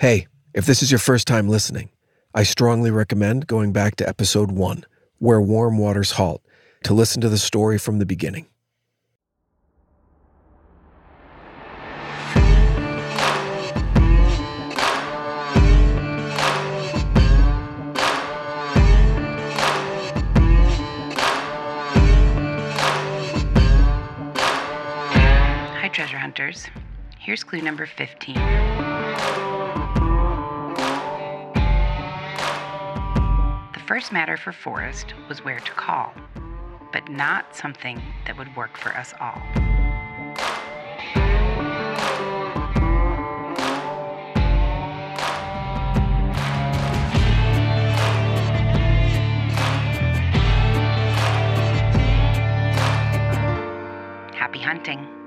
Hey, if this is your first time listening, I strongly recommend going back to episode one, Where Warm Waters Halt, to listen to the story from the beginning. Hi, treasure hunters. Here's clue number 15. First matter for Forrest was where to call, but not something that would work for us all. Happy hunting.